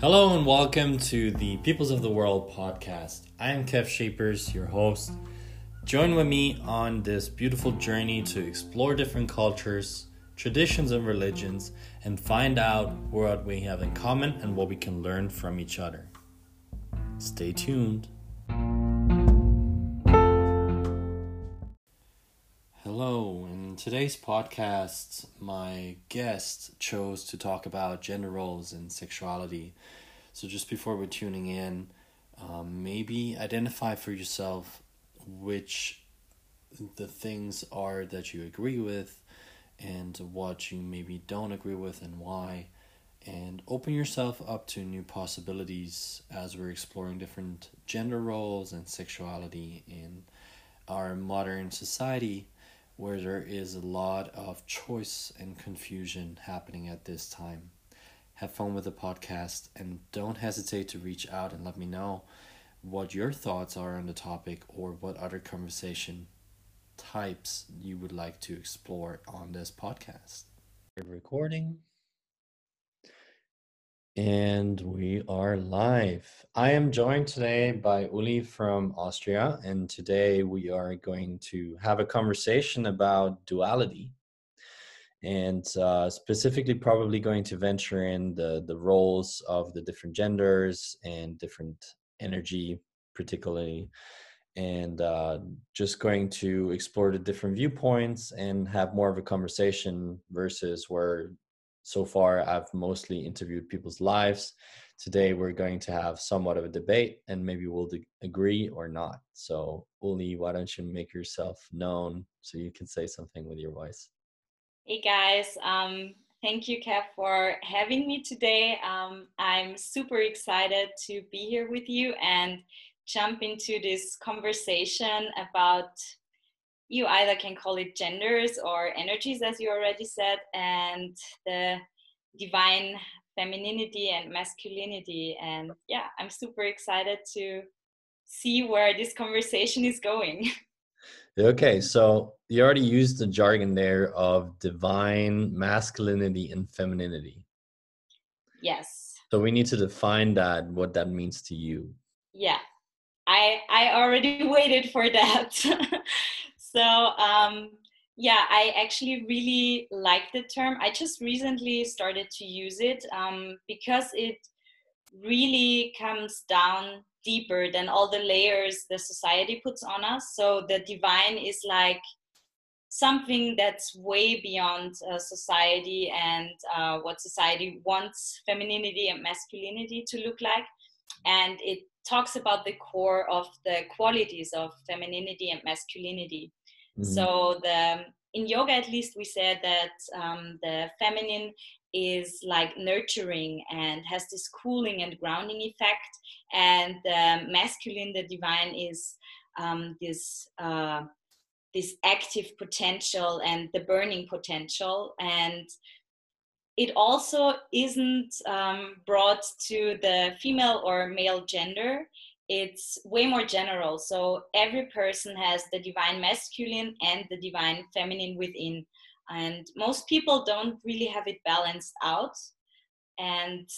Hello and welcome to the Peoples of the World podcast. I am Kev Shapers, your host. Join with me on this beautiful journey to explore different cultures, traditions, and religions and find out what we have in common and what we can learn from each other. Stay tuned. Hello, today's podcast, my guest chose to talk about gender roles and sexuality. So, just before we're tuning in, um, maybe identify for yourself which the things are that you agree with and what you maybe don't agree with and why and open yourself up to new possibilities as we're exploring different gender roles and sexuality in our modern society where there is a lot of choice and confusion happening at this time. Have fun with the podcast and don't hesitate to reach out and let me know what your thoughts are on the topic or what other conversation types you would like to explore on this podcast. Recording. And we are live. I am joined today by Uli from Austria, and today we are going to have a conversation about duality, and uh, specifically, probably going to venture in the the roles of the different genders and different energy, particularly, and uh, just going to explore the different viewpoints and have more of a conversation versus where so far I've mostly interviewed people's lives. Today we're going to have somewhat of a debate and maybe we'll agree or not. So, Uli, why don't you make yourself known so you can say something with your voice? Hey guys, um, thank you, Kev, for having me today. Um, I'm super excited to be here with you and jump into this conversation about you either can call it genders or energies, as you already said, and the divine femininity and masculinity. And yeah, I'm super excited to see where this conversation is going. Okay, so you already used the jargon there of divine masculinity and femininity. Yes. So we need to define that, what that means to you. Yeah, I I already waited for that. So um, yeah, I actually really like the term. I just recently started to use it um, because it really comes down deeper than all the layers the society puts on us. So the divine is like something that's way beyond uh, society and uh, what society wants femininity and masculinity to look like. And it talks about the core of the qualities of femininity and masculinity. Mm-hmm. So the in yoga, at least, we said that um, the feminine is like nurturing and has this cooling and grounding effect, and the masculine, the divine, is um, this. Uh, this active potential and the burning potential and it also isn't um, brought to the female or male gender it's way more general. So every person has the divine masculine and the divine feminine within. And most people don't really have it balanced out. And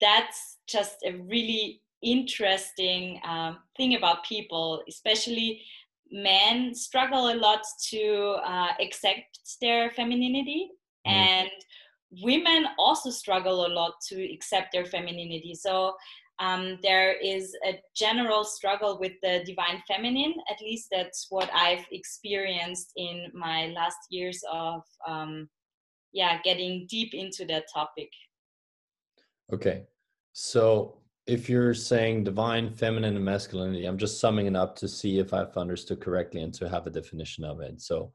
that's just a really interesting um, thing about people, especially men struggle a lot to uh, accept their femininity. Mm. And women also struggle a lot to accept their femininity. So um, there is a general struggle with the divine feminine. At least that's what I've experienced in my last years of, um, yeah, getting deep into that topic. Okay, so if you're saying divine feminine and masculinity, I'm just summing it up to see if I've understood correctly and to have a definition of it. So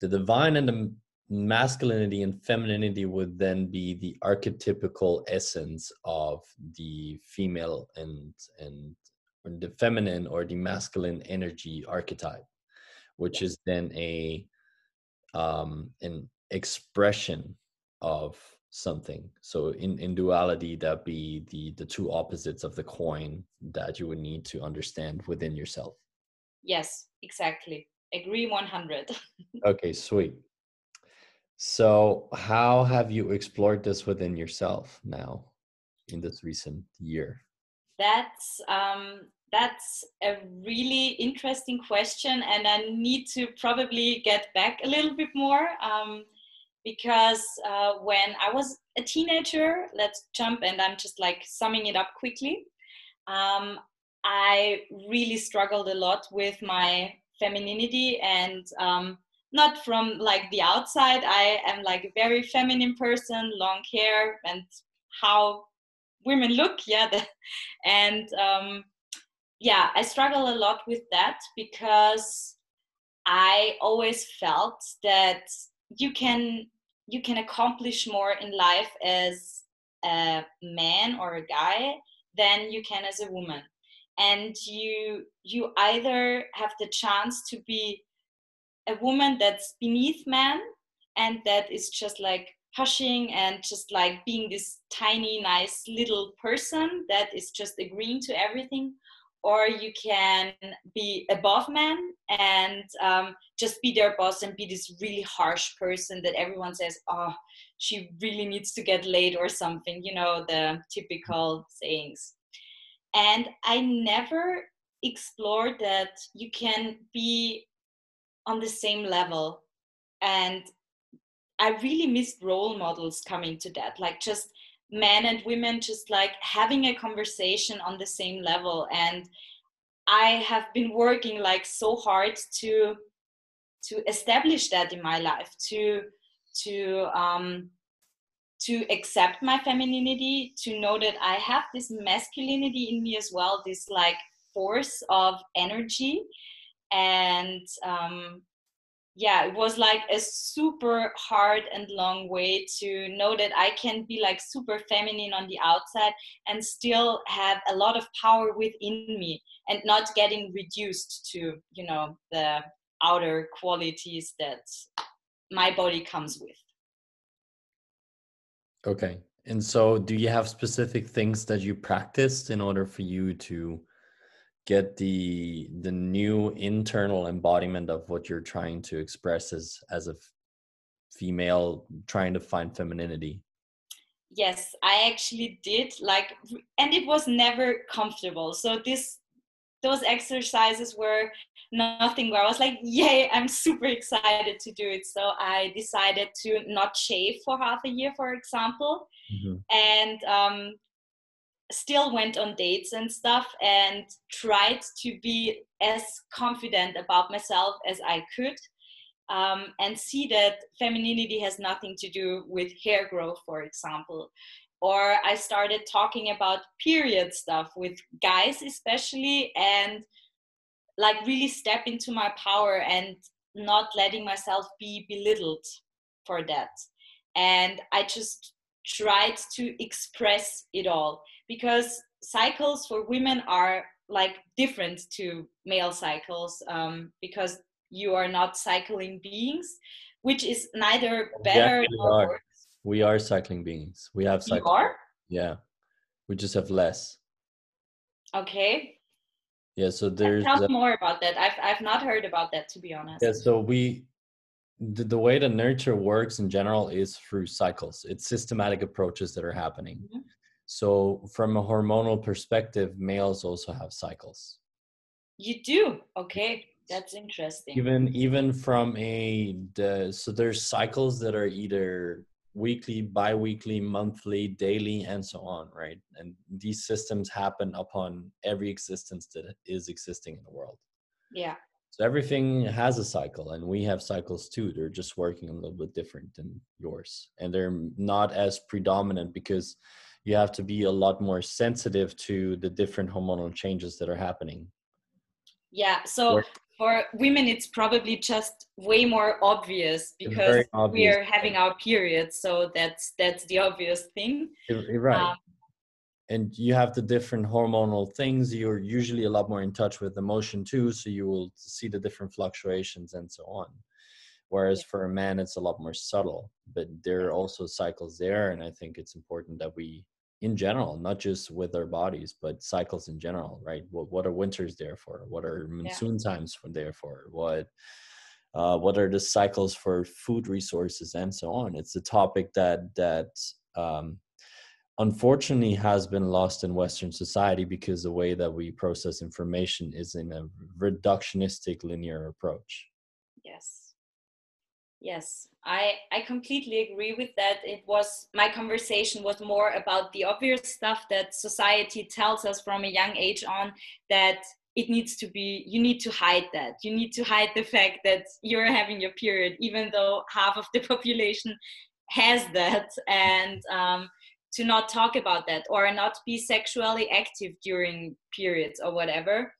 the divine and the masculinity and femininity would then be the archetypical essence of the female and and the feminine or the masculine energy archetype which is then a um an expression of something. So in in duality that be the the two opposites of the coin that you would need to understand within yourself. Yes exactly. Agree 100 okay sweet so, how have you explored this within yourself now? in this recent year? That's um, that's a really interesting question, and I need to probably get back a little bit more um, because uh, when I was a teenager, let's jump, and I'm just like summing it up quickly. Um, I really struggled a lot with my femininity and um, not from like the outside. I am like a very feminine person, long hair, and how women look. Yeah, and um, yeah, I struggle a lot with that because I always felt that you can you can accomplish more in life as a man or a guy than you can as a woman and you you either have the chance to be a woman that's beneath man and that is just like hushing and just like being this tiny nice little person that is just agreeing to everything. Or you can be above man and um, just be their boss and be this really harsh person that everyone says oh she really needs to get laid or something you know the typical sayings. And i never explored that you can be on the same level. And i really missed role models coming to that like just men and women just like having a conversation on the same level. And i have been working like so hard to to establish that in my life to to um to accept my femininity to know that i have this masculinity in me as well this like force of energy and um yeah it was like a super hard and long way to know that i can be like super feminine on the outside and still have a lot of power within me and not getting reduced to you know the outer qualities that my body comes with. Okay and so do you have specific things that you practiced in order for you to get the the new internal embodiment of what you're trying to express as as a female trying to find femininity? Yes i actually did like and it was never comfortable. So this those exercises were nothing where i was like yay i'm super excited to do it. So i decided to not shave for half a year for example. Mm-hmm. and um, still went on dates and stuff and tried to be as confident about myself as I could um, and see that femininity has nothing to do with hair growth, for example. Or I started talking about period stuff with guys, especially, and like really step into my power and not letting myself be belittled for that. And I just tried to express it all because cycles for women are like different to male cycles um, because you are not cycling beings, which is neither better yeah, nor worse. We are cycling beings. We have cycling. You are? Yeah. We just have less. Okay. Yeah, so there's tell more about that. I've I've not heard about that to be honest. Yeah, so we the, the way the nurture works in general is through cycles. It's systematic approaches that are happening. Mm-hmm. So, from a hormonal perspective, males also have cycles. You do? Okay, that's interesting. Even even from a the, so there's cycles that are either weekly, bi-weekly, monthly, daily, and so on, right? And these systems happen upon every existence that is existing in the world. Yeah. So everything has a cycle, and we have cycles too. They're just working a little bit different than yours, and they're not as predominant because you have to be a lot more sensitive to the different hormonal changes that are happening. Yeah. So for women, it's probably just way more obvious because obvious. we are having our periods. So that's that's the obvious thing. Right. Um, and you have the different hormonal things you're usually a lot more in touch with emotion too so you will see the different fluctuations and so on whereas for a man it's a lot more subtle but there are also cycles there and i think it's important that we in general not just with our bodies but cycles in general right? What, what are winters there for? What are monsoon yeah. times for there for? What uh, what are the cycles for food resources and so on? It's a topic that that um, unfortunately has been lost in western society because the way that we process information is in a reductionistic linear approach. Yes yes i i completely agree with that. It was my conversation was more about the obvious stuff that society tells us from a young age on that it needs to be you need to hide that. You need to hide the fact that you're having your period even though half of the population has that and um, to not talk about that or not be sexually active during periods or whatever.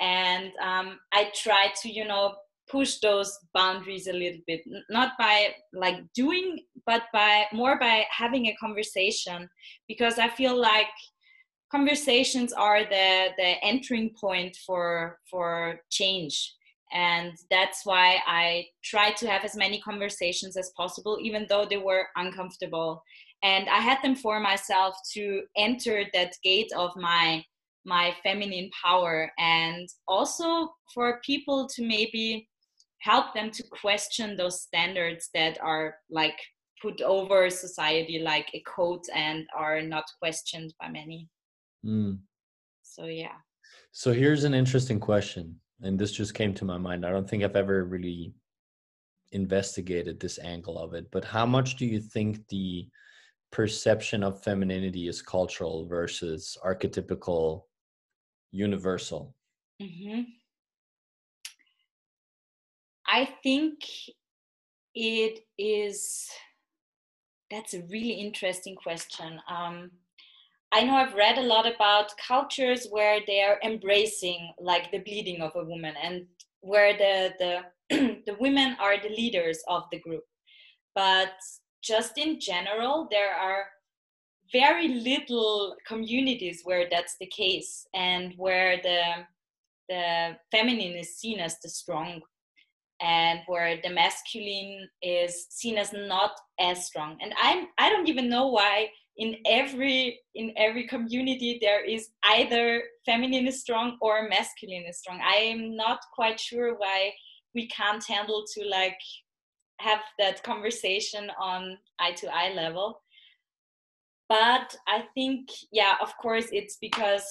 And um, i try to you know push those boundaries a little bit not by like doing but by more by having a conversation because i feel like conversations are the the entering point for for change. And that's why i try to have as many conversations as possible even though they were uncomfortable. And i had them for myself to enter that gate of my my feminine power and also for people to maybe help them to question those standards that are like put over society like a code and are not questioned by many mm. so yeah so here's an interesting question and this just came to my mind i don't think i've ever really investigated this angle of it but how much do you think the perception of femininity is cultural versus archetypical universal mm-hmm. I think it is that's a really interesting question. Um, i know i've read a lot about cultures where they are embracing like the bleeding of a woman and where the the the women are the leaders of the group. But just in general, there are very little communities where that's the case and where the the feminine is seen as the strong and where the masculine is seen as not as strong. And i'm i don't even know why in every in every community there is either feminine is strong or masculine is strong. I am not quite sure why we can't handle to like have that conversation on eye to eye level. But i think yeah of course it's because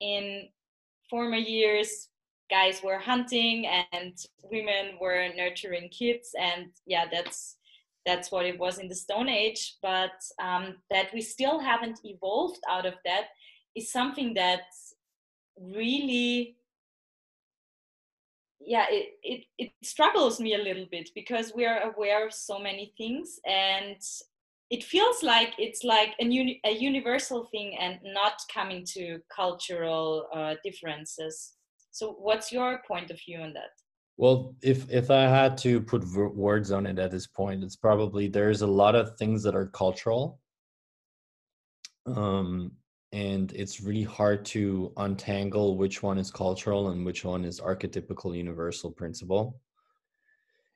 in former years guys were hunting and women were nurturing kids. And yeah that's that's what it was in the stone age. But um, that we still haven't evolved out of that is something that really yeah it, it it struggles me a little bit because we are aware of so many things. And it feels like it's like a, uni- a universal thing and not coming to cultural uh, differences so what's your point of view on that? Well if if i had to put words on it at this point it's probably there's a lot of things that are cultural um and it's really hard to untangle which one is cultural and which one is archetypical universal principle.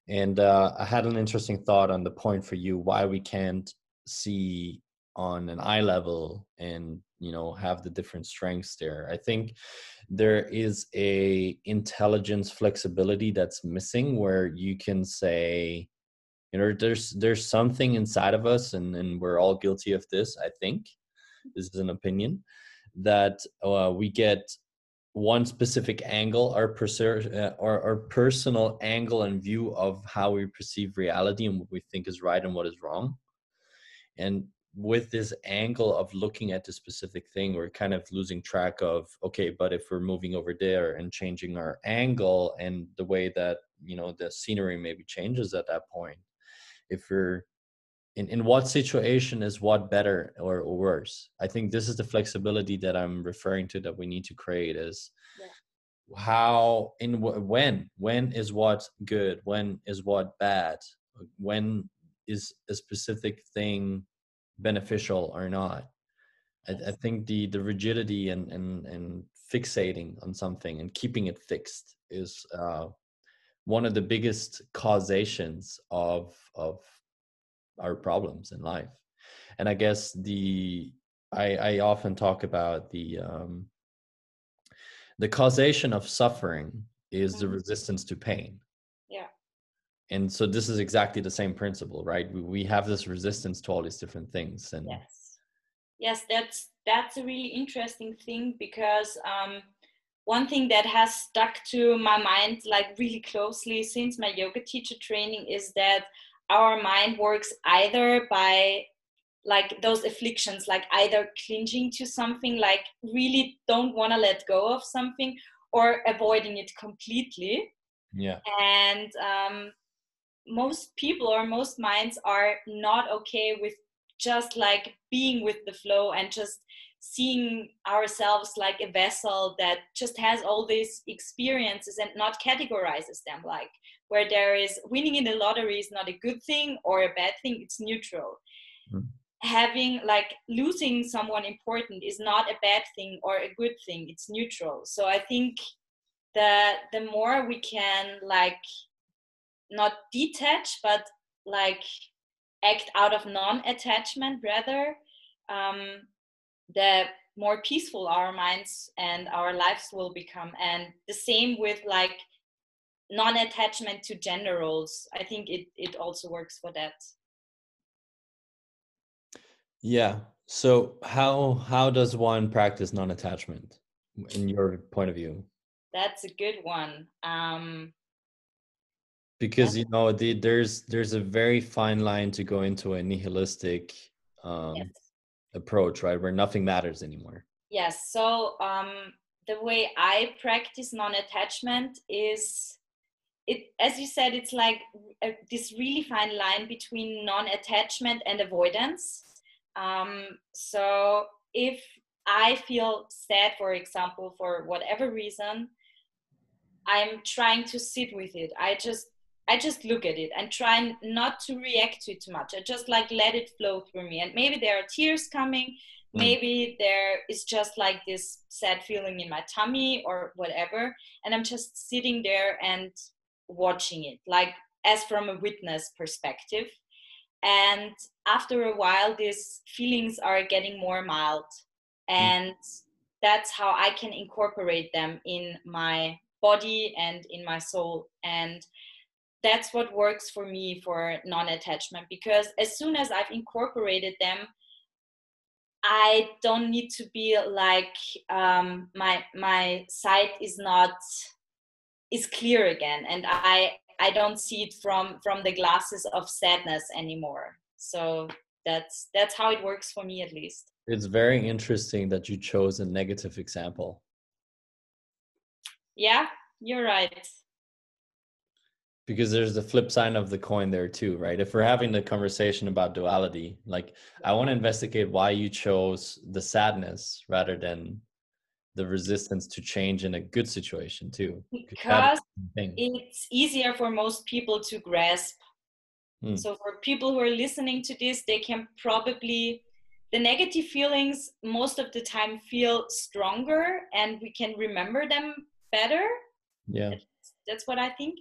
And uh, i had an interesting thought on the point for you why we can't see on an eye level and you know have the different strengths there. I think there is a intelligence flexibility that's missing where you can say you know there's there's something inside of us and and we're all guilty of this i think this is an opinion that uh, we get one specific angle our, perser- uh, our, our personal angle and view of how we perceive reality and what we think is right and what is wrong. And with this angle of looking at the specific thing we're kind of losing track of okay but if we're moving over there and changing our angle and the way that you know the scenery maybe changes at that point if we're in, in what situation is what better or, or worse? I think this is the flexibility that i'm referring to that we need to create is yeah. how in when when is what good? When is what bad? When is a specific thing beneficial or not. I, I, think the the rigidity and and and fixating on something and keeping it fixed is uh, one of the biggest causations of of our problems in life. And i guess the i i often talk about the um the causation of suffering is the mm-hmm. resistance to pain and so this is exactly the same principle right? We, we have this resistance to all these different things and yes. Yes that's that's a really interesting thing because um, one thing that has stuck to my mind like really closely since my yoga teacher training is that our mind works either by like those afflictions like either clinging to something like really don't want to let go of something or avoiding it completely. Yeah. And um, most people or most minds are not okay with just like being with the flow and just seeing ourselves like a vessel that just has all these experiences and not categorizes them. Like where there is winning in the lottery is not a good thing or a bad thing it's neutral. Mm. having like losing someone important is not a bad thing or a good thing it's neutral. So i think that the more we can like not detach but like act out of non-attachment rather um, the more peaceful our minds and our lives will become. And the same with like non-attachment to gender roles. I think it it also works for that. Yeah. So how how does one practice non-attachment in your point of view? That's a good one. Um because you know the, there's there's a very fine line to go into a nihilistic um yes approach, right? Where nothing matters anymore. Yes. So um, the way I practice non-attachment is it, as you said, it's like a, this really fine line between non-attachment and avoidance. Um, so if I feel sad, for example, for whatever reason, I'm trying to sit with it. I just I just look at it and try not to react to it too much. I just like let it flow through me. And maybe there are tears coming. Mm. Maybe there is just like this sad feeling in my tummy or whatever. And I'm just sitting there and watching it, like as from a witness perspective. And after a while, these feelings are getting more mild. Mm. And mm. that's how I can incorporate them in my body and in my soul. And that's what works for me for non-attachment because as soon as i've incorporated them i don't need to be like um, my my sight is not is clear again and i i don't see it from from the glasses of sadness anymore. So that's that's how it works for me at least. It's very interesting that you chose a negative example. Yeah you're right because there's the flip side of the coin there too right? If we're having the conversation about duality like i want to investigate why you chose the sadness rather than the resistance to change in a good situation too because it's easier for most people to grasp. Hmm. so for people who are listening to this they can probably the negative feelings most of the time feel stronger and we can remember them better. Yeah. That's, that's what i think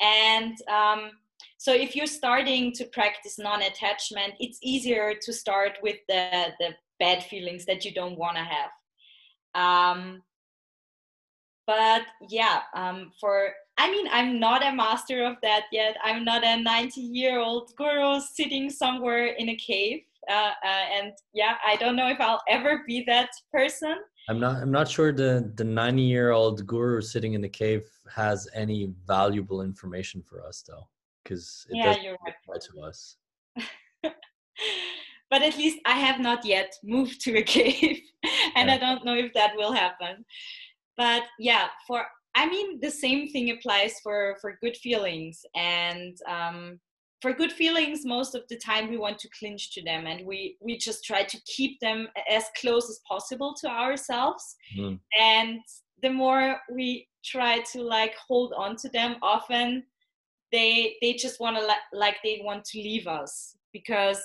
and um, so if you're starting to practice non-attachment, it's easier to start with the, the bad feelings that you don't want to have. Um, but yeah, um, for I mean, I'm not a master of that yet. I'm not a 90 year old guru sitting somewhere in a cave. Uh, uh, and yeah, I don't know if I'll ever be that person. I'm not. I'm not sure the the 90 year old guru sitting in the cave has any valuable information for us, though, because it yeah, doesn't apply to us. but at least I have not yet moved to a cave, and yeah. I don't know if that will happen. But yeah, for I mean, the same thing applies for for good feelings and um, for good feelings most of the time we want to clinch to them and we we just try to keep them as close as possible to ourselves mm. and the more we try to like hold on to them often they they just want to like they want to leave us because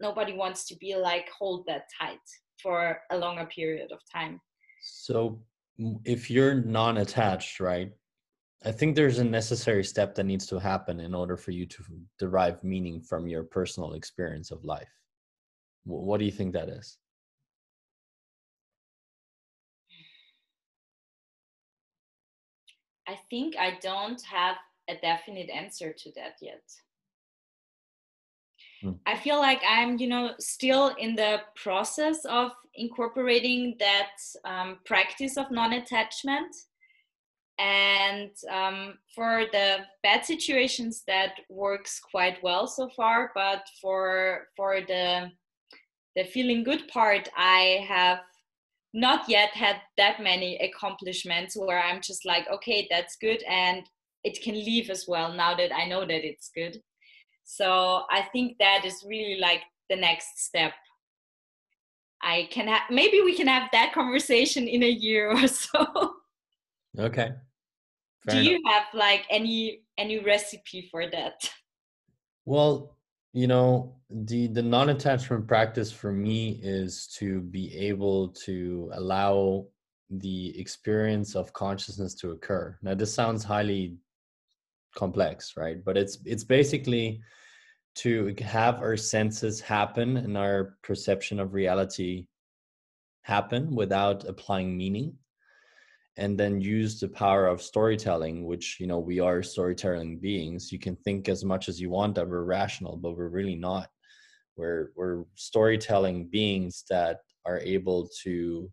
nobody wants to be like hold that tight for a longer period of time so if you're non-attached right I think there's a necessary step that needs to happen in order for you to derive meaning from your personal experience of life. What do you think that is? I think I don't have a definite answer to that yet. mm. i feel like i'm you know still in the process of incorporating that um, practice of non-attachment and um, for the bad situations that works quite well so far but for for the the feeling good part i have not yet had that many accomplishments where i'm just like okay that's good and it can leave as well now that i know that it's good. So i think that is really like the next step. I can have maybe we can have that conversation in a year or so okay Fair do enough. you have like any any recipe for that? Well you know the the non-attachment practice for me is to be able to allow the experience of consciousness to occur. Now this sounds highly complex right? But it's it's basically to have our senses happen and our perception of reality happen without applying meaning and then use the power of storytelling which you know we are storytelling beings. You can think as much as you want that we're rational but we're really not. We're we're storytelling beings that are able to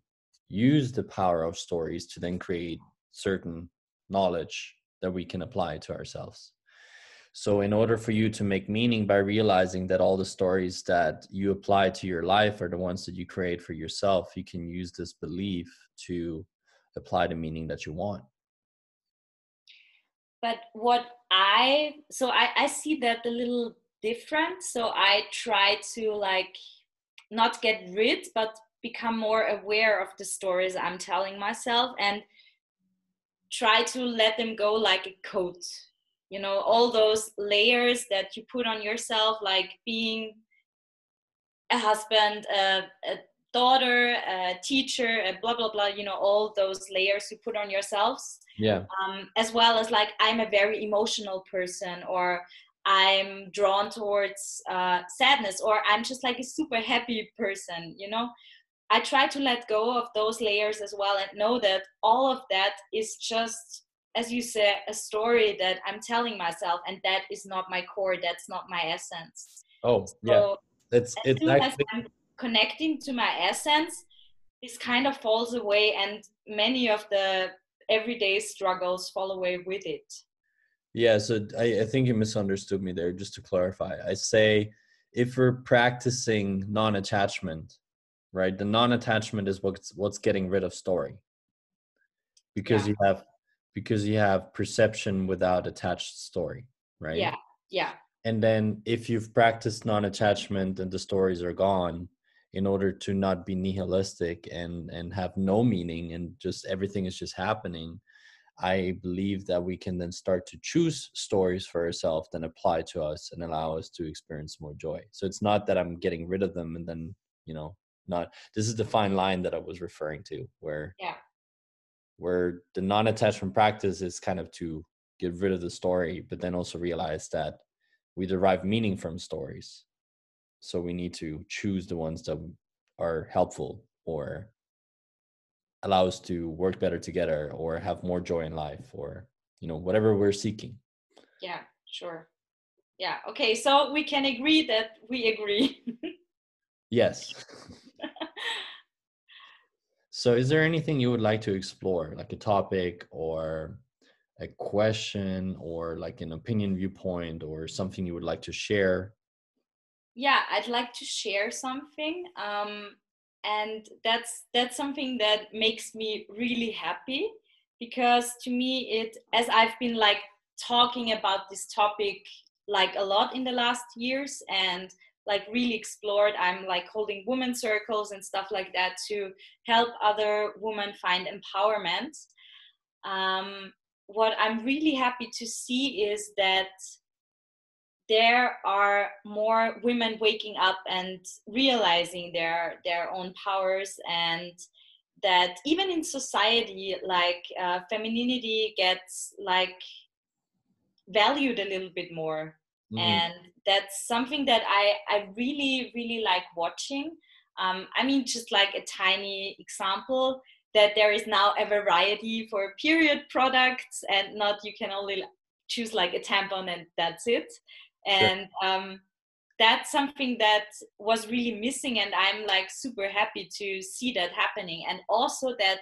use the power of stories to then create certain knowledge that we can apply to ourselves. So in order for you to make meaning by realizing that all the stories that you apply to your life are the ones that you create for yourself you can use this belief to apply the meaning that you want. But what i so i i see that a little different. So i try to like not get rid but become more aware of the stories i'm telling myself and try to let them go like a coat. You know all those layers that you put on yourself like being a husband a, a daughter, a teacher, a blah blah blah. You know, all those layers you put on yourselves. Yeah. Um, as well as like I'm a very emotional person, or I'm drawn towards uh, sadness, or I'm just like a super happy person. You know, I try to let go of those layers as well and know that all of that is just as you say, a story that I'm telling myself, and that is not my core. That's not my essence. Oh, so yeah. It's it's actually connecting to my essence, this kind of falls away, and many of the everyday struggles fall away with it. Yeah, so I, I think you misunderstood me there. Just to clarify, I say if we're practicing non-attachment, right? The non-attachment is what's what's getting rid of story, because yeah. you have because you have perception without attached story, right? Yeah, yeah. And then if you've practiced non-attachment and the stories are gone, in order to not be nihilistic and and have no meaning and just everything is just happening i believe that we can then start to choose stories for ourselves that apply to us and allow us to experience more joy. So it's not that i'm getting rid of them and then you know not this is the fine line that i was referring to where yeah. where the non-attachment practice is kind of to get rid of the story but then also realize that we derive meaning from stories so we need to choose the ones that are helpful or allow us to work better together or have more joy in life or you know whatever we're seeking. Yeah sure. Yeah okay so we can agree that we agree. Yes. So is there anything you would like to explore like a topic or a question or like an opinion viewpoint or something you would like to share yeah i'd like to share something um, and that's that's something that makes me really happy because to me it as i've been like talking about this topic like a lot in the last years and like really explored i'm like holding women circles and stuff like that to help other women find empowerment um, what i'm really happy to see is that there are more women waking up and realizing their their own powers and that even in society like uh, femininity gets like valued a little bit more. Mm-hmm. and that's something that i i really really like watching. Um, i mean just like a tiny example that there is now a variety for period products and not you can only choose like a tampon and that's it and um, that's something that was really missing and i'm like super happy to see that happening. And also that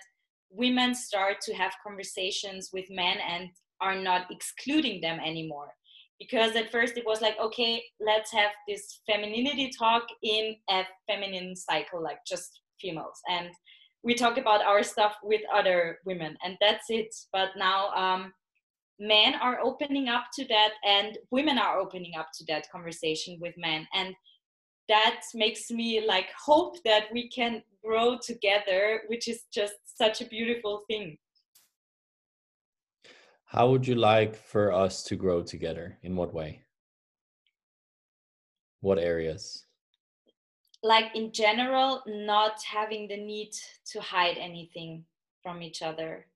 women start to have conversations with men and are not excluding them anymore. Because at first it was like okay let's have this femininity talk in a feminine cycle like just females. And we talk about our stuff with other women and that's it. But now um, men are opening up to that and women are opening up to that conversation with men. And that makes me like hope that we can grow together which is just such a beautiful thing. How would you like for us to grow together? In what way? What areas? Like in general not having the need to hide anything from each other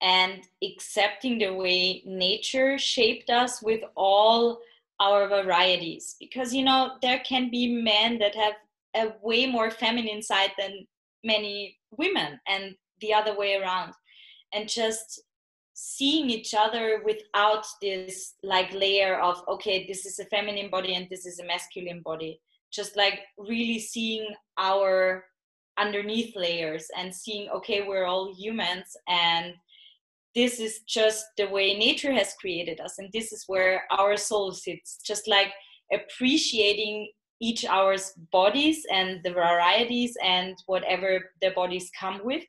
and accepting the way nature shaped us with all our varieties. Because you know there can be men that have a way more feminine side than many women and the other way around. And just seeing each other without this like layer of okay this is a feminine body and this is a masculine body. Just like really seeing our underneath layers and seeing okay we're all humans and this is just the way nature has created us and this is where our soul sits just like appreciating each hour's bodies and the varieties and whatever the bodies come with.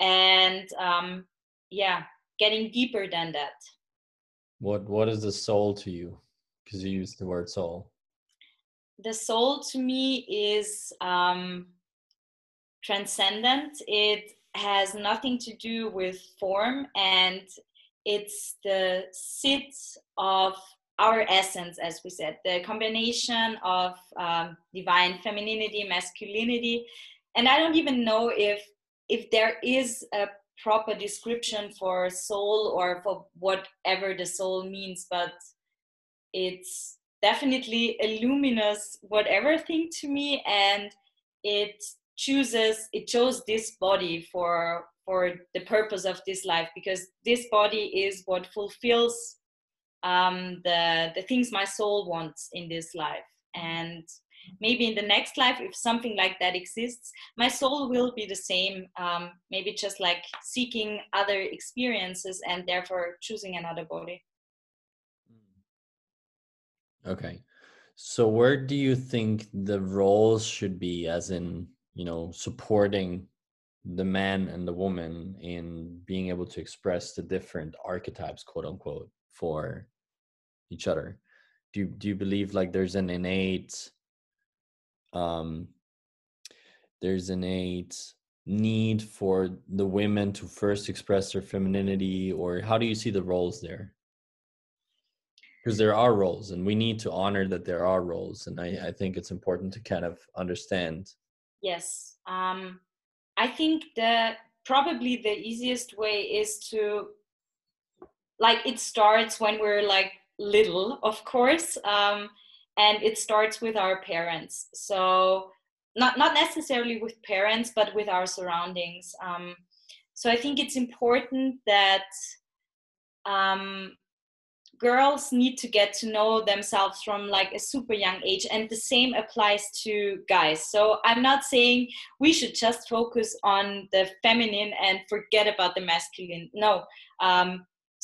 And um, yeah getting deeper than that. What what is the soul to you? Because you use the word soul. The soul to me is um, transcendent. It has nothing to do with form and it's the sit of our essence as we said the combination of um, divine femininity masculinity. And i don't even know if if there is a proper description for soul or for whatever the soul means but it's definitely a luminous whatever thing to me and it chooses it chose this body for for the purpose of this life because this body is what fulfills um, the the things my soul wants in this life. And maybe in the next life if something like that exists my soul will be the same um, maybe just like seeking other experiences and therefore choosing another body. Okay. So where do you think the roles should be as in you know supporting the man and the woman in being able to express the different archetypes quote unquote for each other. Do you, do you believe like there's an innate um there's an innate need for the women to first express their femininity or how do you see the roles there? Because there are roles and we need to honor that there are roles and I, I think it's important to kind of understand yes um, i think that probably the easiest way is to like it starts when we're like little of course um, and it starts with our parents. So not not necessarily with parents but with our surroundings um, so i think it's important that um, girls need to get to know themselves from like a super young age and the same applies to guys. So i'm not saying we should just focus on the feminine and forget about the masculine. No. Um,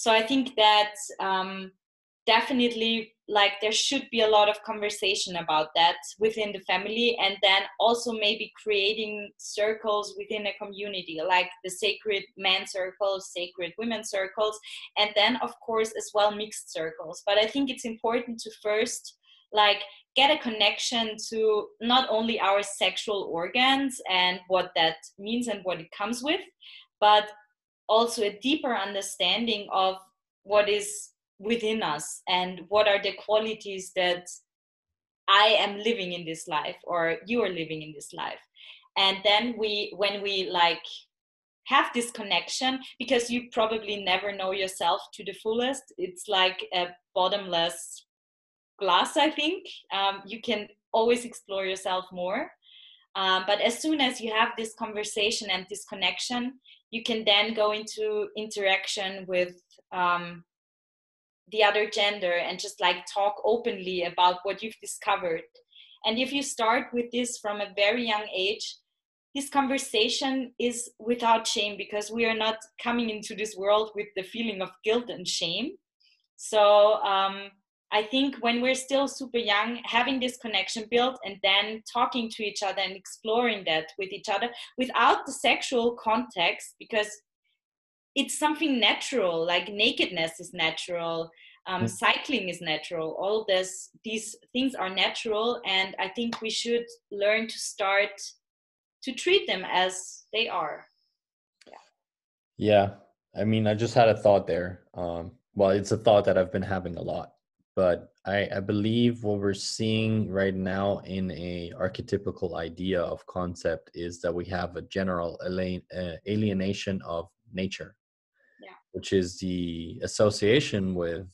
so i think that um, definitely like there should be a lot of conversation about that within the family and then also maybe creating circles within a community like the sacred men circles sacred women circles and then of course as well mixed circles. But i think it's important to first like get a connection to not only our sexual organs and what that means and what it comes with but also a deeper understanding of what is within us and what are the qualities that I am living in this life or you are living in this life. And then we, when we like have this connection, because you probably never know yourself to the fullest, it's like a bottomless glass, I think. Um, you can always explore yourself more. Um, but as soon as you have this conversation and this connection, you can then go into interaction with um, the other gender and just like talk openly about what you've discovered. And if you start with this from a very young age this conversation is without shame because we are not coming into this world with the feeling of guilt and shame. So um, I think when we're still super young, having this connection built and then talking to each other and exploring that with each other without the sexual context, because it's something natural, like nakedness is natural, um, mm. cycling is natural. All this, these things are natural, and I think we should learn to start to treat them as they are. Yeah. Yeah. I mean, I just had a thought there. Um, well, it's a thought that I've been having a lot but I, I believe what we're seeing right now in a archetypical idea of concept is that we have a general uh, alienation of nature. Which is the association with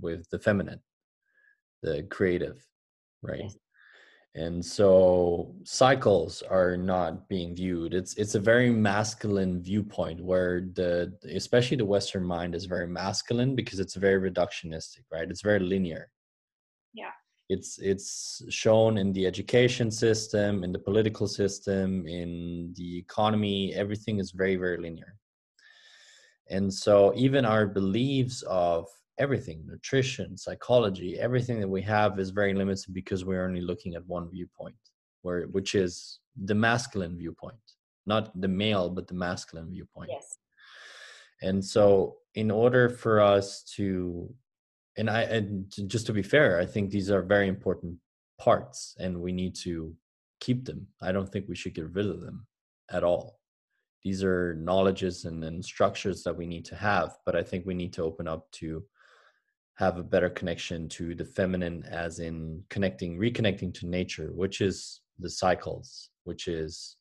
with the feminine the creative right? Yes. And so cycles are not being viewed. It's it's a very masculine viewpoint where the especially the western mind is very masculine because it's very reductionistic right? It's very linear. Yeah. It's it's shown in the education system in the political system in the economy. Everything is very very linear and so even our beliefs of everything nutrition psychology everything that we have is very limited because we're only looking at one viewpoint where which is the masculine viewpoint not the male but the masculine viewpoint. Yes. And so in order for us to and i and just to be fair i think these are very important parts and we need to keep them. I don't think we should get rid of them at all these are knowledges and, and structures that we need to have but i think we need to open up to have a better connection to the feminine as in connecting reconnecting to nature which is the cycles which is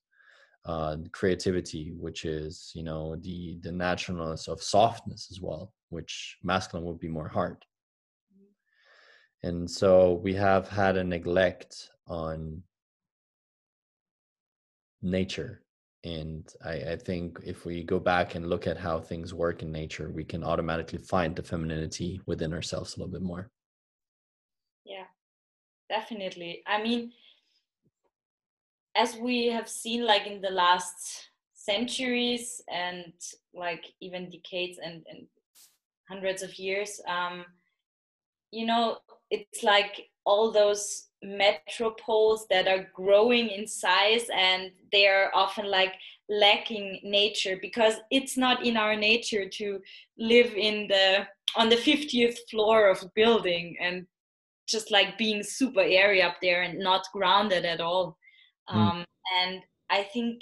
uh, creativity which is you know the the naturalness of softness as well which masculine would be more hard. And so we have had a neglect on nature and I, I, think if we go back and look at how things work in nature we can automatically find the femininity within ourselves a little bit more. Yeah definitely. I mean as we have seen like in the last centuries and like even decades and, and hundreds of years um you know it's like all those metropoles that are growing in size and they are often like lacking nature because it's not in our nature to live in the on the 50th floor of a building and just like being super airy up there and not grounded at all mm. um, and i think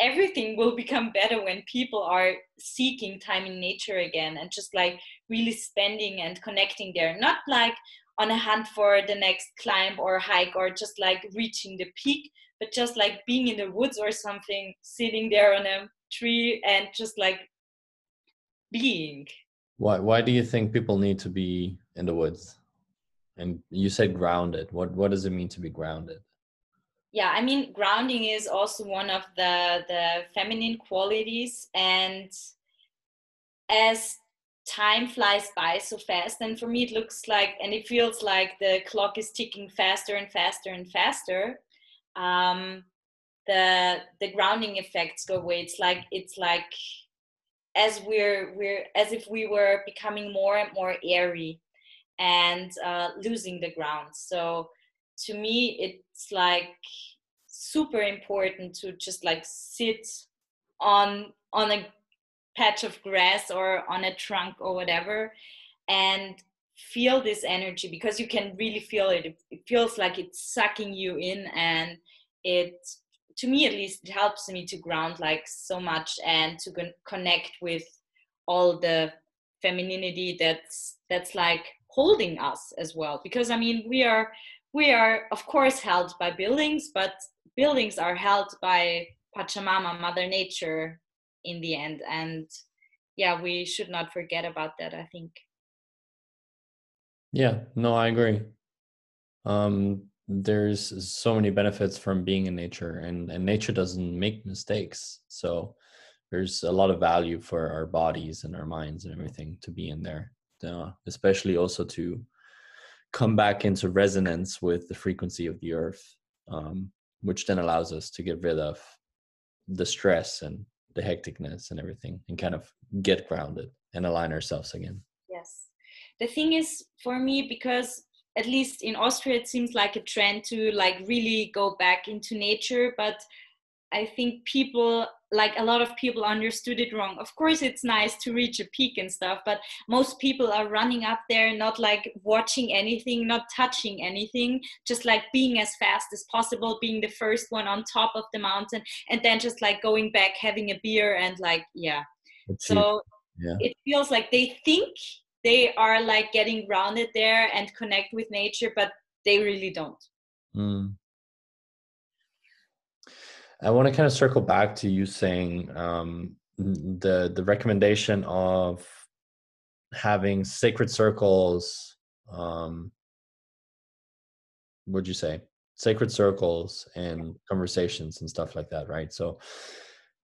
everything will become better when people are seeking time in nature again and just like really spending and connecting there not like on a hunt for the next climb or hike or just like reaching the peak but just like being in the woods or something sitting there on a tree and just like being. Why why do you think people need to be in the woods? And you said grounded. What what does it mean to be grounded? Yeah i mean grounding is also one of the the feminine qualities and as time flies by so fast and for me it looks like and it feels like the clock is ticking faster and faster and faster. Um the the grounding effects go away. It's like it's like as we're we're as if we were becoming more and more airy and uh, losing the ground. So to me it's like super important to just like sit on on a patch of grass or on a trunk or whatever and feel this energy because you can really feel it. It feels like it's sucking you in and it to me at least it helps me to ground like so much and to connect with all the femininity that's that's like holding us as well. Because i mean we are we are of course held by buildings but buildings are held by pachamama mother nature in the end and yeah we should not forget about that i think. Yeah no i agree. Um there's so many benefits from being in nature and and nature doesn't make mistakes. So there's a lot of value for our bodies and our minds and everything to be in there. Uh, especially also to come back into resonance with the frequency of the earth um, which then allows us to get rid of the stress and the hecticness and everything and kind of get grounded and align ourselves again. Yes. The thing is for me because at least in austria it seems like a trend to like really go back into nature but i think people like a lot of people understood it wrong of course it's nice to reach a peak and stuff but most people are running up there not like watching anything not touching anything just like being as fast as possible being the first one on top of the mountain and then just like going back having a beer and like yeah so yeah. it feels like they think they are like getting grounded there and connect with nature but they really don't mm. I want to kind of circle back to you saying um, the the recommendation of having sacred circles. Um, would you say sacred circles and conversations and stuff like that, right? So,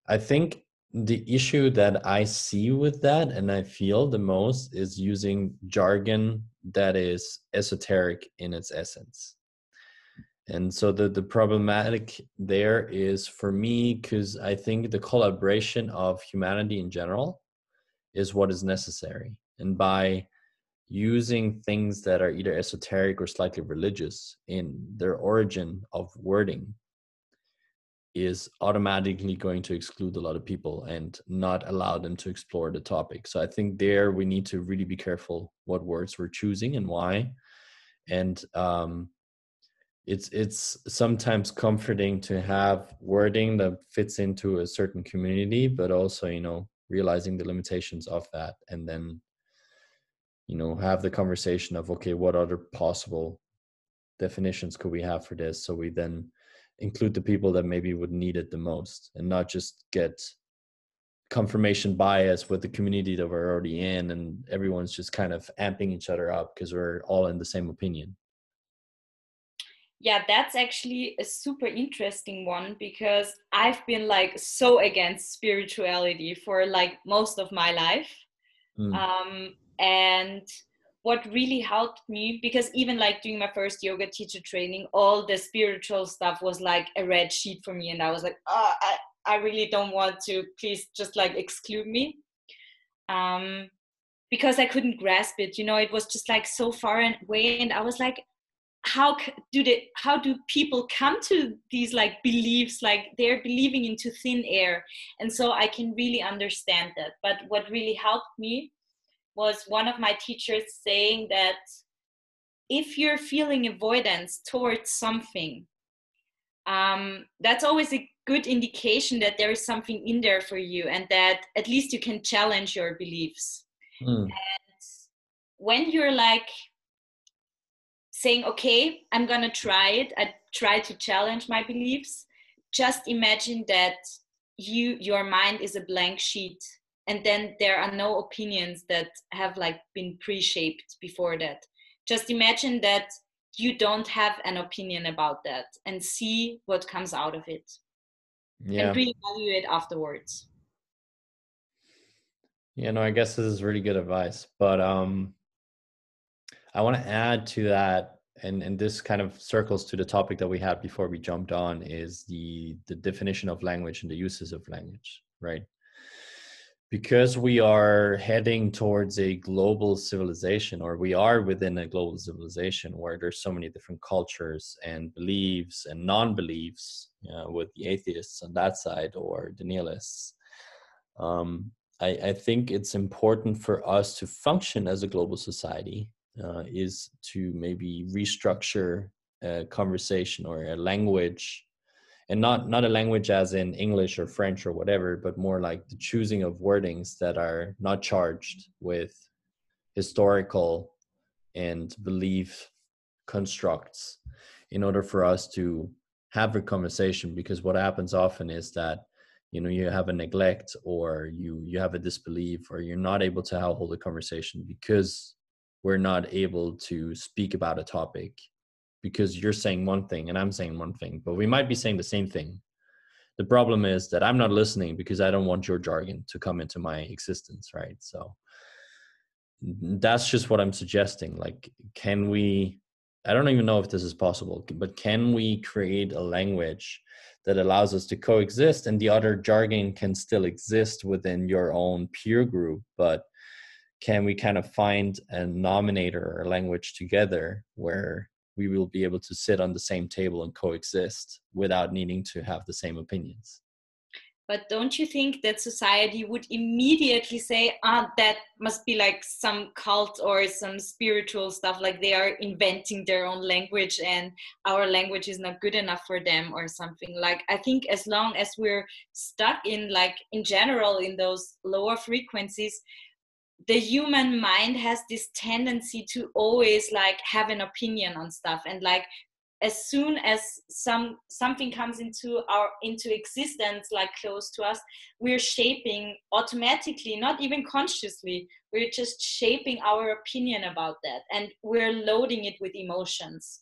I think the issue that I see with that and I feel the most is using jargon that is esoteric in its essence and so the the problematic there is for me because i think the collaboration of humanity in general is what is necessary. And by using things that are either esoteric or slightly religious in their origin of wording is automatically going to exclude a lot of people and not allow them to explore the topic. So i think there we need to really be careful what words we're choosing and why. And um, it's it's sometimes comforting to have wording that fits into a certain community but also you know realizing the limitations of that and then you know have the conversation of okay what other possible definitions could we have for this? So we then include the people that maybe would need it the most and not just get confirmation bias with the community that we're already in and everyone's just kind of amping each other up because we're all in the same opinion yeah that's actually a super interesting one because i've been like so against spirituality for like most of my life mm. um, and what really helped me because even like doing my first yoga teacher training all the spiritual stuff was like a red sheet for me and i was like oh, I, I really don't want to please just like exclude me um, because i couldn't grasp it you know it was just like so far away and i was like how do they how do people come to these like beliefs like they're believing into thin air. And so i can really understand that. But what really helped me was one of my teachers saying that if you're feeling avoidance towards something um, that's always a good indication that there is something in there for you and that at least you can challenge your beliefs. Mm. and when you're like saying, okay, I'm going to try it. I try to challenge my beliefs. Just imagine that you your mind is a blank sheet and then there are no opinions that have like been pre-shaped before that just imagine that you don't have an opinion about that and see what comes out of it yeah. and reevaluate afterwards yeah no i guess this is really good advice but um I want to add to that, and and this kind of circles to the topic that we had before we jumped on, is the the definition of language and the uses of language, right? Because we are heading towards a global civilization, or we are within a global civilization where there's so many different cultures and beliefs and non-beliefs, you know, with the atheists on that side or the nihilists. Um, I, I think it's important for us to function as a global society uh, is to maybe restructure a conversation or a language and not not a language as in english or french or whatever but more like the choosing of wordings that are not charged with historical and belief constructs in order for us to have a conversation because what happens often is that you know you have a neglect or you you have a disbelief or you're not able to hold a conversation because we're not able to speak about a topic because you're saying one thing and I'm saying one thing, but we might be saying the same thing. The problem is that I'm not listening because I don't want your jargon to come into my existence, right? So that's just what i'm suggesting like can we i don't even know if this is possible but can we create a language that allows us to coexist and the other jargon can still exist within your own peer group but can we kind of find a nominator or language together where we will be able to sit on the same table and coexist without needing to have the same opinions? But don't you think that society would immediately say ah that must be like some cult or some spiritual stuff like they are inventing their own language and our language is not good enough for them or something? Like i think as long as we're stuck in like in general in those lower frequencies the human mind has this tendency to always like have an opinion on stuff. And like as soon as some something comes into our into existence like close to us we're shaping automatically not even consciously we're just shaping our opinion about that. And we're loading it with emotions.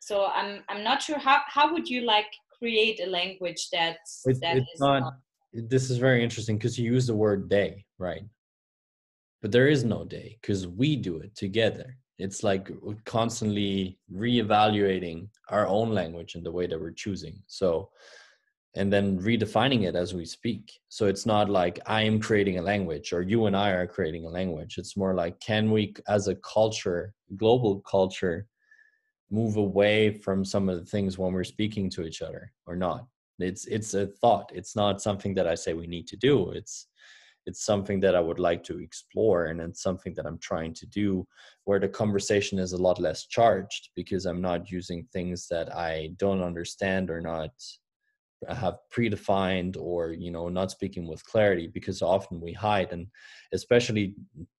So i'm i'm not sure how how would you like create a language that's it's, that it's not, not this is very interesting because you use the word day right but there is no day because we do it together. It's like constantly reevaluating our own language and the way that we're choosing. So and then redefining it as we speak. So it's not like i am creating a language or you and i are creating a language. It's more like can we as a culture global culture move away from some of the things when we're speaking to each other or not? It's it's a thought. It's not something that i say we need to do. It's it's something that I would like to explore and it's something that I'm trying to do where the conversation is a lot less charged because I'm not using things that I don't understand or not uh, have predefined or you know not speaking with clarity because often we hide and especially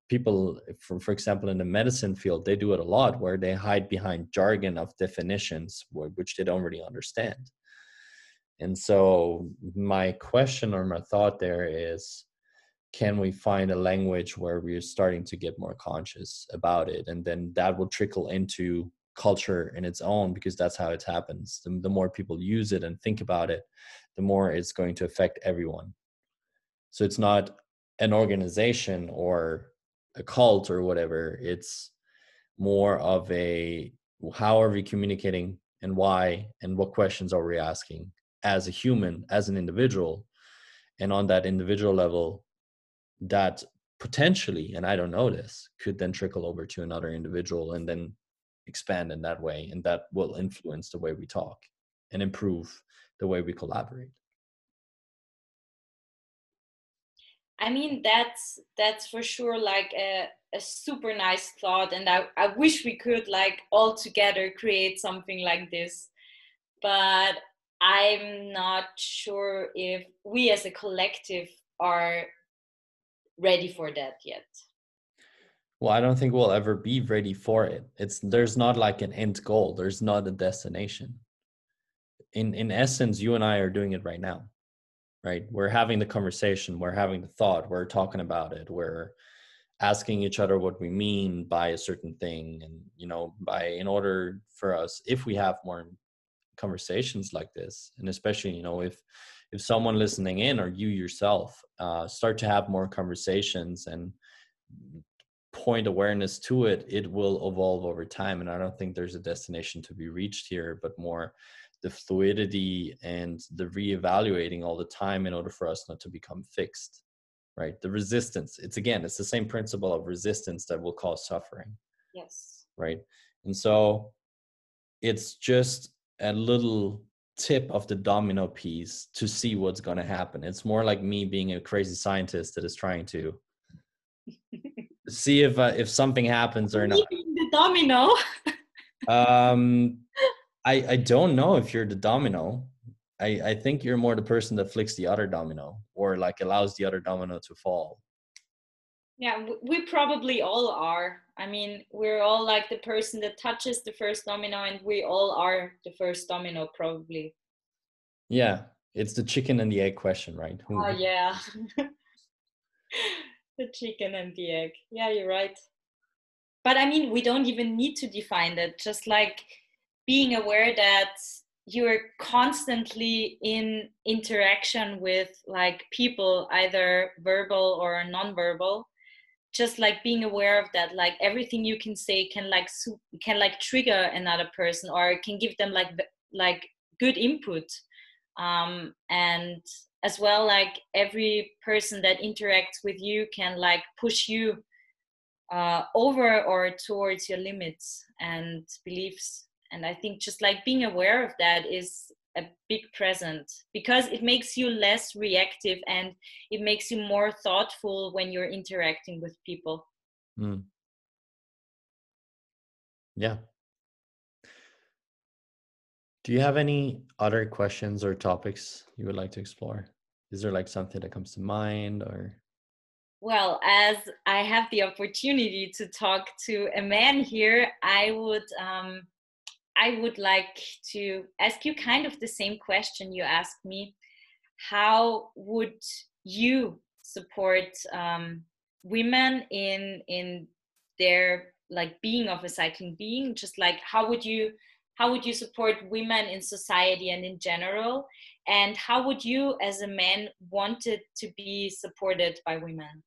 people for, for example in the medicine field they do it a lot where they hide behind jargon of definitions which they don't really understand. And so my question or my thought there is can we find a language where we're starting to get more conscious about it? And then that will trickle into culture in its own because that's how it happens. The, the more people use it and think about it the more it's going to affect everyone. So it's not an organization or a cult or whatever. It's more of a how are we communicating and why and what questions are we asking as a human as an individual? And on that individual level that potentially, and I don't know this, could then trickle over to another individual and then expand in that way. And that will influence the way we talk and improve the way we collaborate. I mean that's that's for sure like a, a super nice thought and I, I wish we could like all together create something like this. But I'm not sure if we as a collective are ready for that yet. Well i don't think we'll ever be ready for it. It's there's not like an end goal. There's not a destination. In in essence you and i are doing it right now right? We're having the conversation we're having the thought we're talking about it we're asking each other what we mean by a certain thing and you know by in order for us if we have more conversations like this and especially you know if if someone listening in or you yourself uh, start to have more conversations and point awareness to it it will evolve over time. And i don't think there's a destination to be reached here but more the fluidity and the reevaluating all the time in order for us not to become fixed right? The resistance it's again it's the same principle of resistance that will cause suffering yes. right? And so it's just a little tip of the domino piece to see what's going to happen. It's more like me being a crazy scientist that is trying to see if uh, if something happens or not. The domino. um, I I don't know if you're the domino. I I think you're more the person that flicks the other domino or like allows the other domino to fall. Yeah, we probably all are. I mean, we're all like the person that touches the first domino, and we all are the first domino, probably. Yeah, it's the chicken and the egg question, right? Oh, yeah. the chicken and the egg. Yeah, you're right. But I mean, we don't even need to define that. Just like being aware that you're constantly in interaction with like people, either verbal or non-verbal just like being aware of that like everything you can say can like can like trigger another person or can give them like like good input. Um and as well like every person that interacts with you can like push you uh, over or towards your limits and beliefs. And i think just like being aware of that is a big present because it makes you less reactive and it makes you more thoughtful when you're interacting with people mm. yeah do you have any other questions or topics you would like to explore? Is there like something that comes to mind or? Well, as I have the opportunity to talk to a man here, I would um, I would like to ask you kind of the same question you asked me. How would you support um, women in in their like being of a cycling being? Just like how would you how would you support women in society and in general and how would you as a man wanted to be supported by women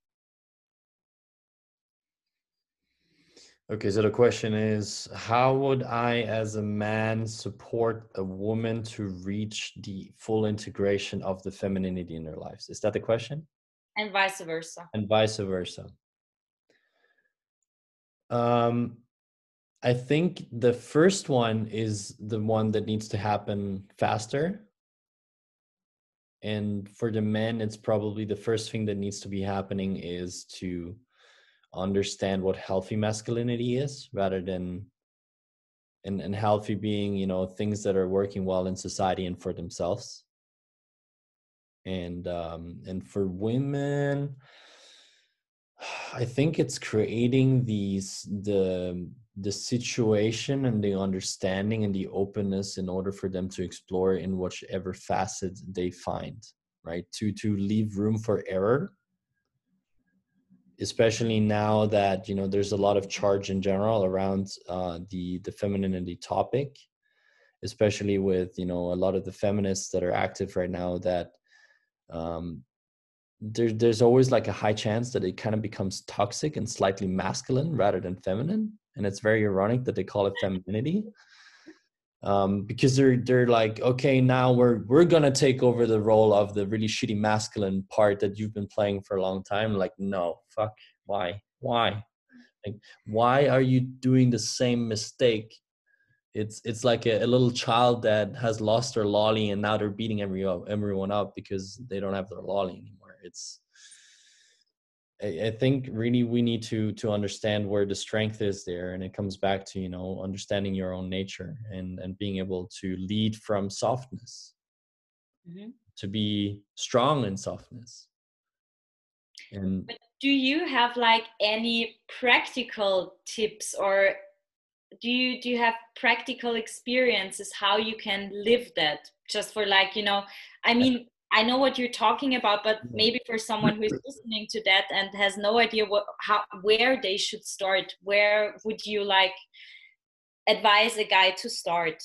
okay so the question is how would i as a man support a woman to reach the full integration of the femininity in their lives? Is that the question? And vice versa. And vice versa. Um I think the first one is the one that needs to happen faster. And for the men, it's probably the first thing that needs to be happening is to understand what healthy masculinity is rather than and, and healthy being, you know, things that are working well in society and for themselves. And um and for women, I think it's creating these the the situation and the understanding and the openness in order for them to explore in whichever facet they find right to to leave room for error especially now that you know there's a lot of charge in general around uh, the the femininity topic especially with you know a lot of the feminists that are active right now that um, there, there's always like a high chance that it kind of becomes toxic and slightly masculine rather than feminine and it's very ironic that they call it femininity um, because they're they're like okay now we're we're gonna take over the role of the really shitty masculine part that you've been playing for a long time. Like no fuck why why? Like why are you doing the same mistake? It's it's like a, a little child that has lost their lolly and now they're beating every, everyone up because they don't have their lolly anymore. It's I think really we need to to understand where the strength is there, and it comes back to you know understanding your own nature and and being able to lead from softness, mm-hmm. to be strong in softness. And but do you have like any practical tips or do you do you have practical experiences how you can live that just for like you know i mean I know what you're talking about, but maybe for someone who is listening to that and has no idea what how where they should start, where would you like advise a guy to start?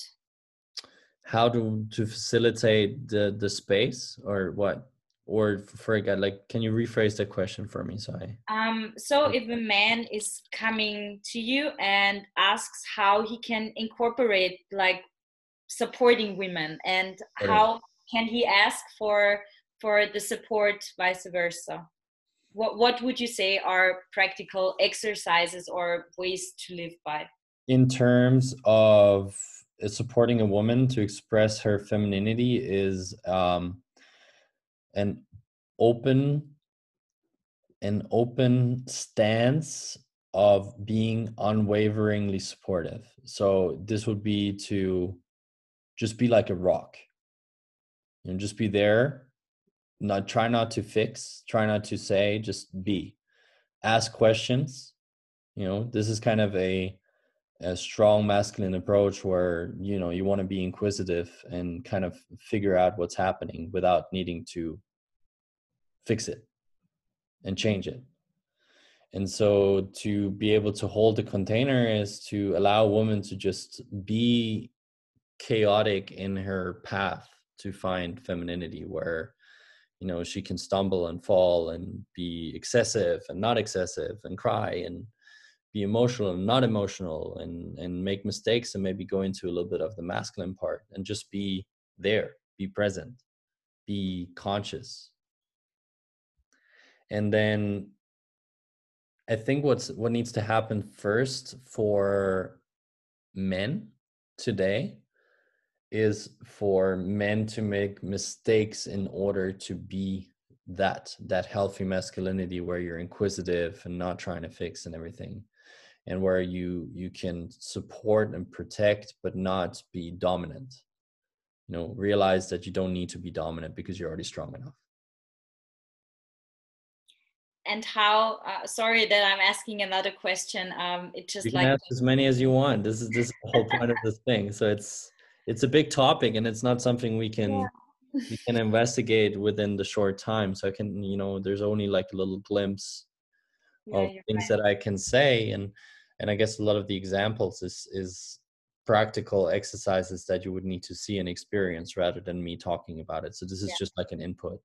How to to facilitate the the space or what? Or for a guy, like, can you rephrase the question for me? Sorry. Um. So if a man is coming to you and asks how he can incorporate like supporting women and how can he ask for for the support vice versa? What what would you say are practical exercises or ways to live by? In terms of supporting a woman to express her femininity is um, an open an open stance of being unwaveringly supportive. So this would be to just be like a rock you know, just be there. Not try not to fix, try not to say, just be. Ask questions. You know, this is kind of a a strong masculine approach where you know you want to be inquisitive and kind of figure out what's happening without needing to fix it and change it and so to be able to hold the container is to allow a woman to just be chaotic in her path to find femininity where you know she can stumble and fall and be excessive and not excessive and cry and be emotional and not emotional and and make mistakes and maybe go into a little bit of the masculine part and just be there be present be conscious. And then i think what's what needs to happen first for men today is for men to make mistakes in order to be that that healthy masculinity where you're inquisitive and not trying to fix and everything and where you you can support and protect but not be dominant. You know realize that you don't need to be dominant because you're already strong enough. And how uh, sorry that i'm asking another question um it just you like as many as you want. This is this is the whole point of this thing. So it's it's a big topic and it's not something we can yeah. we can investigate within the short time. So i can you know there's only like a little glimpse yeah, of things right. that i can say. And and i guess a lot of the examples is is practical exercises that you would need to see and experience rather than me talking about it. So this is yeah. just like an input.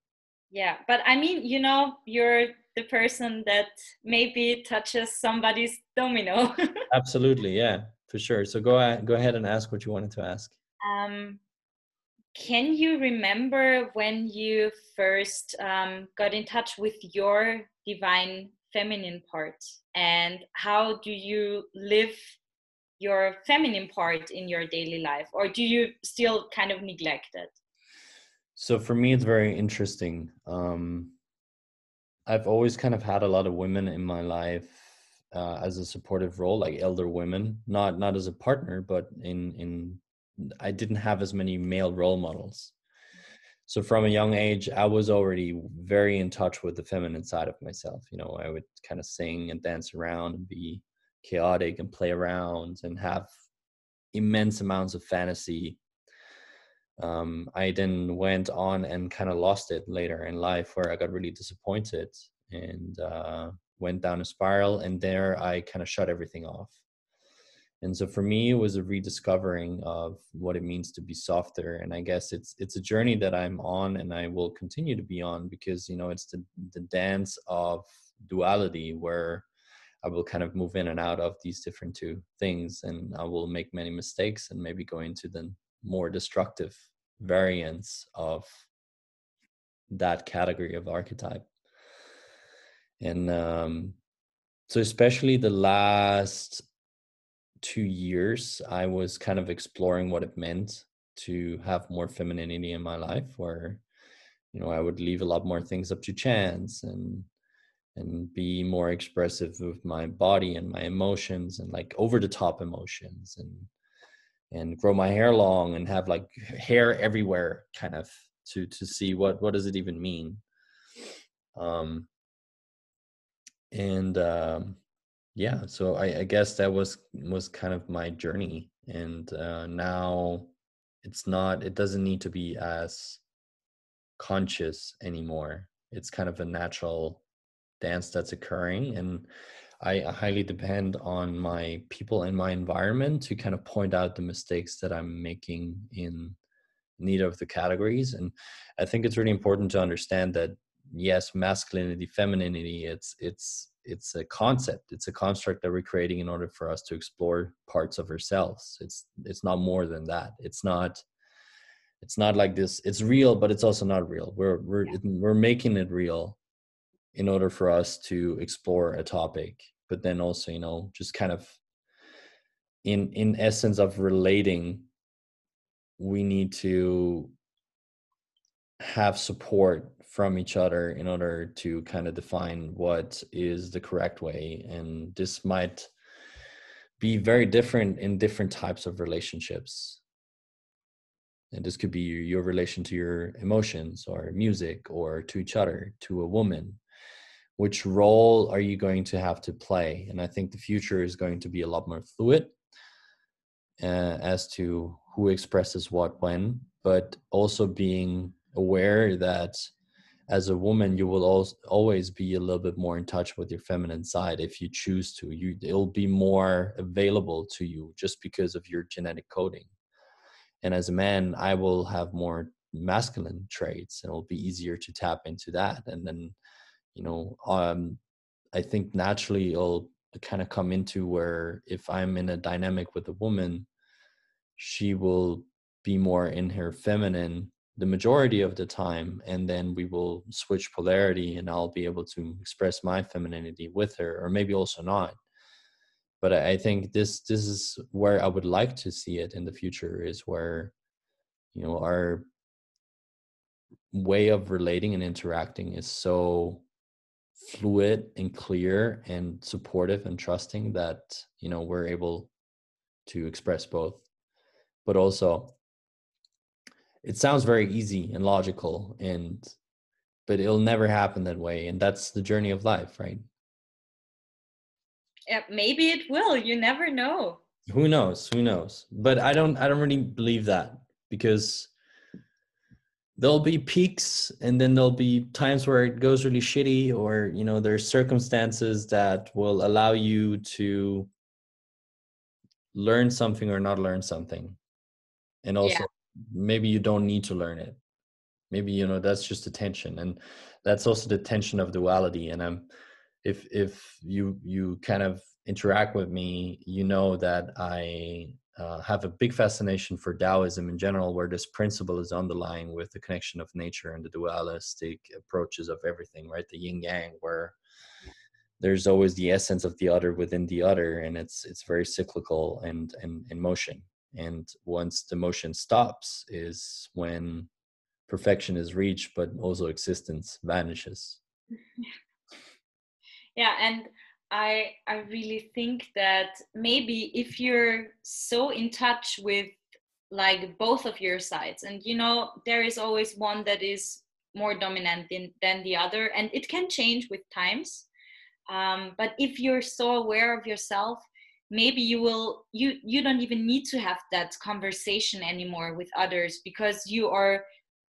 Yeah but i mean you know you're the person that maybe touches somebody's domino. Absolutely yeah for sure. So go ahead go ahead and ask what you wanted to ask um, can you remember when you first um, got in touch with your divine feminine part? And how do you live your feminine part in your daily life? Or do you still kind of neglect it? So for me it's very interesting. Um, i've always kind of had a lot of women in my life uh, as a supportive role like elder women. Not not as a partner but in in I didn't have as many male role models. So from a young age, I was already very in touch with the feminine side of myself. You know, I would kind of sing and dance around and be chaotic and play around and have immense amounts of fantasy. Um, I then went on and kind of lost it later in life where I got really disappointed and uh, went down a spiral. And there I kind of shut everything off and so for me it was a rediscovering of what it means to be softer. And i guess it's it's a journey that i'm on and i will continue to be on because you know it's the the dance of duality where i will kind of move in and out of these different two things and i will make many mistakes and maybe go into the more destructive variants of that category of archetype. And um so especially the last two years, I was kind of exploring what it meant to have more femininity in my life, where you know I would leave a lot more things up to chance and and be more expressive with my body and my emotions and like over the top emotions and and grow my hair long and have like hair everywhere kind of to to see what what does it even mean. Um and um yeah so I, I, guess that was was kind of my journey and uh, now it's not it doesn't need to be as conscious anymore it's kind of a natural dance that's occurring and I highly depend on my people and my environment to kind of point out the mistakes that I'm making in neither of the categories. And I think it's really important to understand that yes, masculinity, femininity, it's it's it's a concept it's a construct that we're creating in order for us to explore parts of ourselves. It's it's not more than that. It's not it's not like this it's real but it's also not real. We're we're we're making it real in order for us to explore a topic but then also you know just kind of in in essence of relating we need to have support from each other in order to kind of define what is the correct way and this might be very different in different types of relationships. And this could be your relation to your emotions or music or to each other to a woman. Which role are you going to have to play? And i think the future is going to be a lot more fluid uh, as to who expresses what when but also being aware that as a woman you will always be a little bit more in touch with your feminine side if you choose to. You it'll be more available to you just because of your genetic coding. And as a man i will have more masculine traits and it'll be easier to tap into that. And then you know um i think naturally it'll kind of come into where if i'm in a dynamic with a woman she will be more in her feminine the majority of the time and then we will switch polarity and i'll be able to express my femininity with her or maybe also not. But i think this this is where i would like to see it in the future is where you know our way of relating and interacting is so fluid and clear and supportive and trusting that you know we're able to express both. But also it sounds very easy and logical and but it'll never happen that way and that's the journey of life right? Yeah, maybe it will you never know. Who knows who knows but i don't i don't really believe that because there'll be peaks and then there'll be times where it goes really shitty or you know there's circumstances that will allow you to learn something or not learn something. And also yeah. Maybe you don't need to learn it maybe you know that's just a tension and that's also the tension of duality and i'm if if you you kind of interact with me you know that i uh, have a big fascination for Taoism in general, where this principle is underlying with the connection of nature and the dualistic approaches of everything, right? The yin yang, where there's always the essence of the other within the other, and it's it's very cyclical and and in motion. And once the motion stops, is when perfection is reached, but also existence vanishes. Yeah, and I I really think that maybe if you're so in touch with like both of your sides and you know there is always one that is more dominant in, than the other and it can change with times um, but if you're so aware of yourself maybe you will you you don't even need to have that conversation anymore with others because you are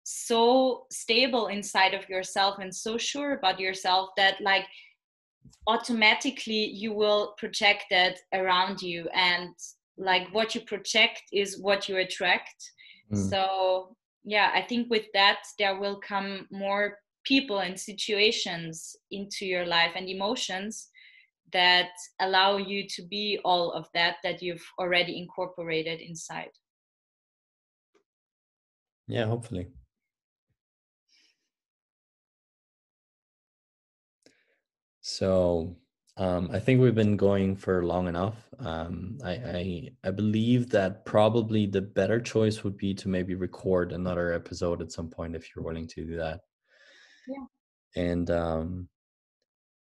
so stable inside of yourself and so sure about yourself that like automatically you will project that around you and like what you project is what you attract mm. so yeah i think with that there will come more people and situations into your life and emotions that allow you to be all of that that you've already incorporated inside yeah hopefully So um, I think we've been going for long enough. Um, I, I, I believe that probably the better choice would be to maybe record another episode at some point if you're willing to do that. Yeah. And um,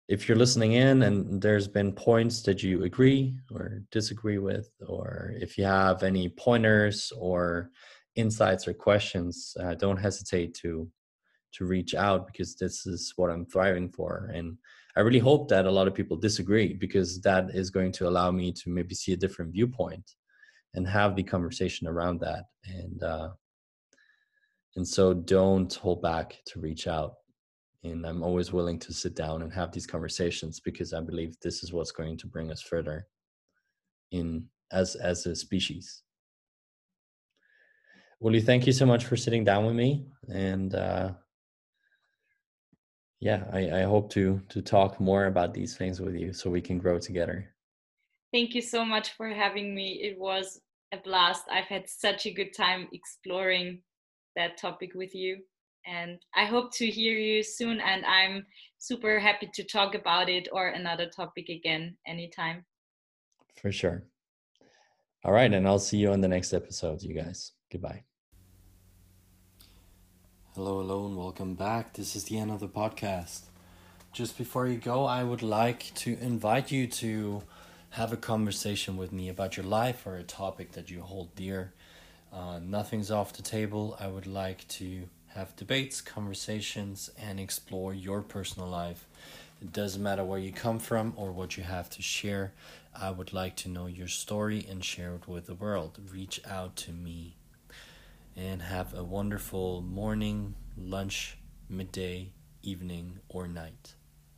if you're listening in and there's been points that you agree or disagree with, or if you have any pointers or insights or questions, uh, don't hesitate to to reach out because this is what I'm thriving for and I really hope that a lot of people disagree because that is going to allow me to maybe see a different viewpoint and have the conversation around that. And uh, and so don't hold back to reach out. And I'm always willing to sit down and have these conversations because I believe this is what's going to bring us further in as as a species. Uli, thank you so much for sitting down with me and uh, yeah I, I hope to to talk more about these things with you so we can grow together. Thank you so much for having me. It was a blast. I've had such a good time exploring that topic with you and i hope to hear you soon and i'm super happy to talk about it or another topic again anytime for sure all right and i'll see you on the next episode you guys goodbye Hello, hello, and welcome back. This is the end of the podcast. Just before you go, I would like to invite you to have a conversation with me about your life or a topic that you hold dear. Uh, nothing's off the table. I would like to have debates, conversations, and explore your personal life. It doesn't matter where you come from or what you have to share. I would like to know your story and share it with the world. Reach out to me and have a wonderful morning, lunch, midday, evening, or night.